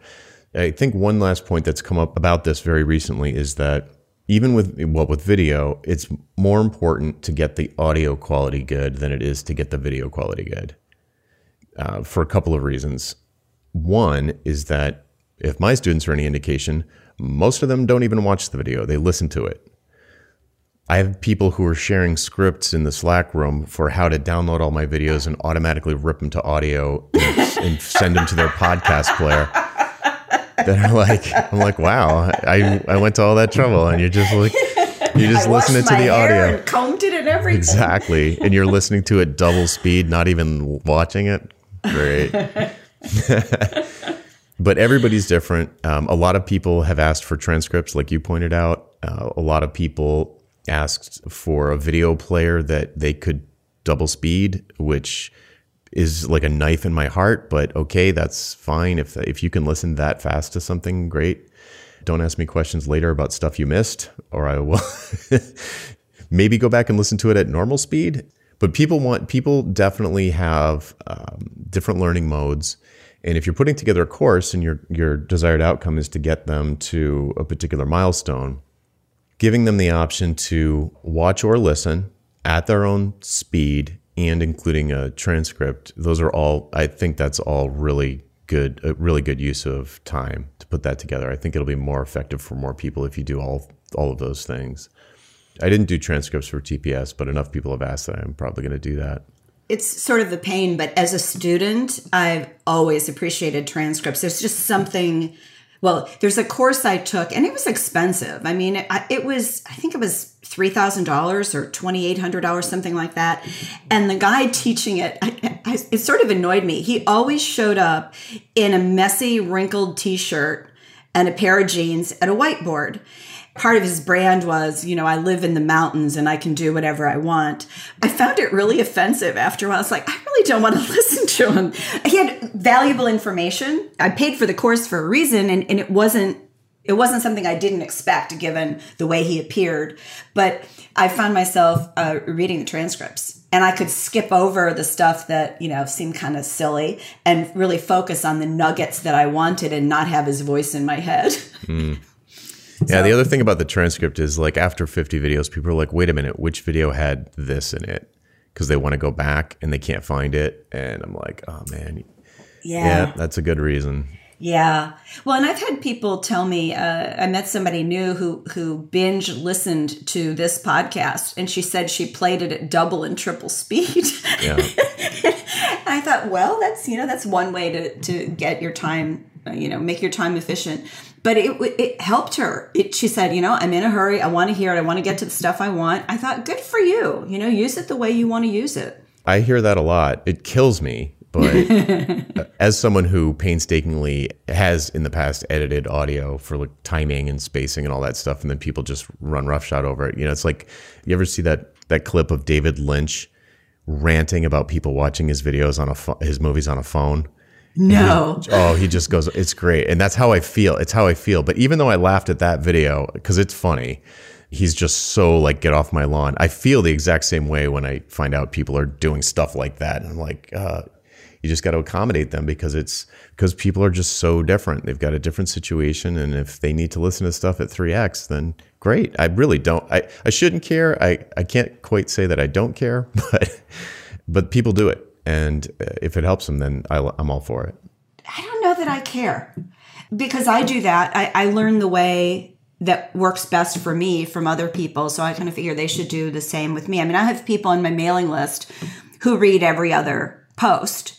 I think one last point that's come up about this very recently is that even with well with video, it's more important to get the audio quality good than it is to get the video quality good. Uh, for a couple of reasons. One is that if my students are any indication, most of them don't even watch the video, they listen to it. I have people who are sharing scripts in the Slack room for how to download all my videos and automatically rip them to audio and, and send them to their podcast player. That are like, I'm like, wow, I, I went to all that trouble and you're just like, you're just listening to the audio. And combed it and everything. Exactly. And you're listening to it double speed, not even watching it. Great. but everybody's different. Um, a lot of people have asked for transcripts, like you pointed out. Uh, a lot of people asked for a video player that they could double speed, which is like a knife in my heart. But okay, that's fine. If if you can listen that fast to something, great. Don't ask me questions later about stuff you missed, or I will maybe go back and listen to it at normal speed. But people want people definitely have um, different learning modes and if you're putting together a course and your your desired outcome is to get them to a particular milestone, giving them the option to watch or listen at their own speed and including a transcript, those are all I think that's all really good a really good use of time to put that together. I think it'll be more effective for more people if you do all all of those things. I didn't do transcripts for TPS, but enough people have asked that I'm probably going to do that it's sort of a pain, but as a student, I've always appreciated transcripts. There's just something. Well, there's a course I took, and it was expensive. I mean, it, was I think it was three thousand dollars or twenty eight hundred dollars, something like that. And the guy teaching it, I, I, it sort of annoyed me. He always showed up in a messy, wrinkled T-shirt and a pair of jeans at a whiteboard part of his brand was, you know, I live in the mountains and I can do whatever I want. I found it really offensive after a while. I was like, I really don't want to listen to him. He had valuable information. I paid for the course for a reason and, and it wasn't it wasn't something I didn't expect given the way he appeared. But I found myself uh, reading the transcripts and I could skip over the stuff that, you know, seemed kind of silly and really focus on the nuggets that I wanted and not have his voice in my head. Mm. Yeah, so, the other thing about the transcript is like after 50 videos, people are like, wait a minute, which video had this in it? Because they want to go back and they can't find it. And I'm like, oh man. Yeah. Yeah, that's a good reason. Yeah. Well, and I've had people tell me. Uh, I met somebody new who who binge listened to this podcast, and she said she played it at double and triple speed. Yeah. I thought, well, that's you know that's one way to to get your time, you know, make your time efficient. But it it helped her. It, she said, you know, I'm in a hurry. I want to hear it. I want to get to the stuff I want. I thought, good for you. You know, use it the way you want to use it. I hear that a lot. It kills me but as someone who painstakingly has in the past edited audio for like timing and spacing and all that stuff, and then people just run roughshod over it, you know, it's like you ever see that that clip of David Lynch ranting about people watching his videos on a fo- his movies on a phone. No. He, oh, he just goes, it's great. And that's how I feel. It's how I feel. But even though I laughed at that video, because it's funny, he's just so like, get off my lawn. I feel the exact same way when I find out people are doing stuff like that. And I'm like, uh, you just got to accommodate them because it's because people are just so different. They've got a different situation, and if they need to listen to stuff at three x, then great. I really don't. I I shouldn't care. I I can't quite say that I don't care, but but people do it, and if it helps them, then I, I'm all for it. I don't know that I care because I do that. I, I learn the way that works best for me from other people. So I kind of figure they should do the same with me. I mean, I have people on my mailing list who read every other post uh,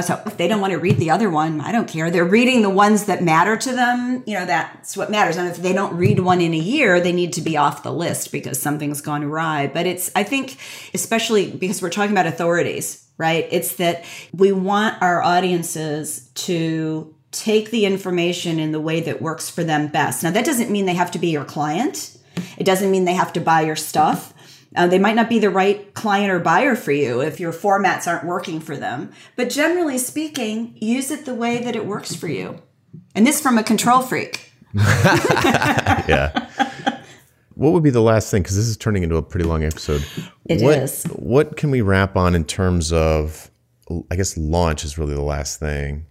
so if they don't want to read the other one, I don't care. They're reading the ones that matter to them. You know, that's what matters. And if they don't read one in a year, they need to be off the list because something's gone awry. But it's, I think, especially because we're talking about authorities, right? It's that we want our audiences to take the information in the way that works for them best. Now, that doesn't mean they have to be your client. It doesn't mean they have to buy your stuff. Uh, they might not be the right client or buyer for you if your formats aren't working for them. But generally speaking, use it the way that it works for you. And this from a control freak. yeah. What would be the last thing? Because this is turning into a pretty long episode. It what, is. What can we wrap on in terms of, I guess, launch is really the last thing.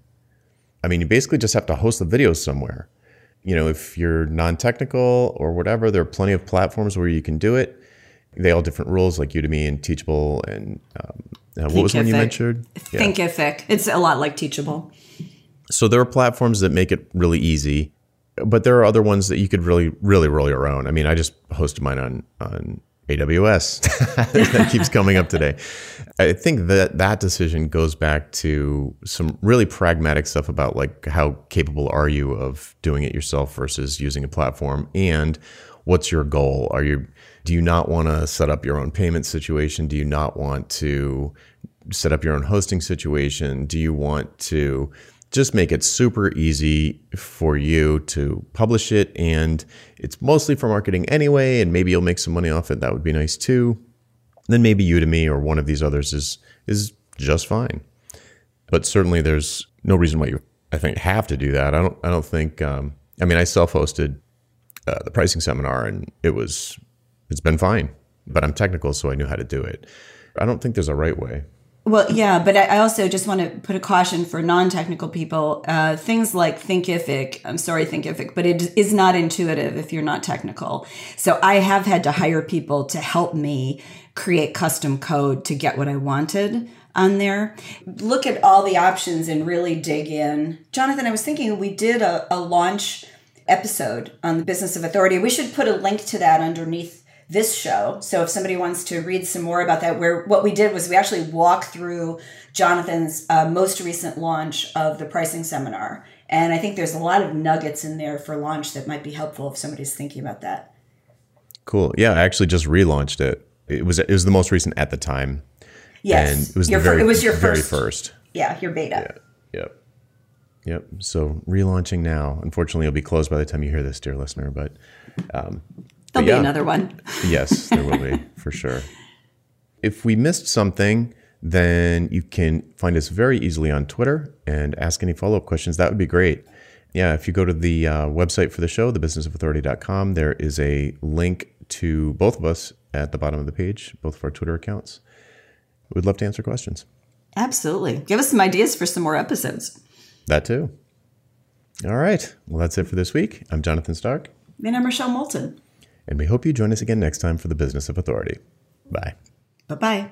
I mean, you basically just have to host the video somewhere. You know, if you're non technical or whatever, there are plenty of platforms where you can do it they all different rules like Udemy and Teachable and um, uh, what was one you mentioned? Yeah. Thinkific. It's a lot like Teachable. So there are platforms that make it really easy, but there are other ones that you could really, really roll your own. I mean, I just hosted mine on on AWS. that keeps coming up today. I think that that decision goes back to some really pragmatic stuff about like how capable are you of doing it yourself versus using a platform and what's your goal? Are you do you not want to set up your own payment situation? Do you not want to set up your own hosting situation? Do you want to just make it super easy for you to publish it? And it's mostly for marketing anyway, and maybe you'll make some money off it. That would be nice too. Then maybe Udemy or one of these others is is just fine. But certainly, there's no reason why you I think have to do that. I don't. I don't think. Um, I mean, I self-hosted uh, the pricing seminar, and it was it's been fine. But I'm technical, so I knew how to do it. I don't think there's a right way. Well, yeah, but I also just want to put a caution for non-technical people. Uh, things like Thinkific, I'm sorry, Thinkific, but it is not intuitive if you're not technical. So I have had to hire people to help me create custom code to get what I wanted on there. Look at all the options and really dig in. Jonathan, I was thinking we did a, a launch episode on the business of authority. We should put a link to that underneath this show. So if somebody wants to read some more about that, where what we did was we actually walked through Jonathan's uh, most recent launch of the pricing seminar. And I think there's a lot of nuggets in there for launch that might be helpful if somebody's thinking about that. Cool. Yeah, I actually just relaunched it. It was it was the most recent at the time. Yes, and it was your, the very, it was your very first, first. Yeah, your beta. Yeah. Yep. Yep. So relaunching now. Unfortunately, it'll be closed by the time you hear this, dear listener. But um, There'll yeah. be another one. yes, there will be for sure. If we missed something, then you can find us very easily on Twitter and ask any follow up questions. That would be great. Yeah, if you go to the uh, website for the show, thebusinessofauthority.com, there is a link to both of us at the bottom of the page, both of our Twitter accounts. We'd love to answer questions. Absolutely. Give us some ideas for some more episodes. That too. All right. Well, that's it for this week. I'm Jonathan Stark. And I'm Rochelle Moulton and we hope you join us again next time for the Business of Authority. Bye. Bye bye.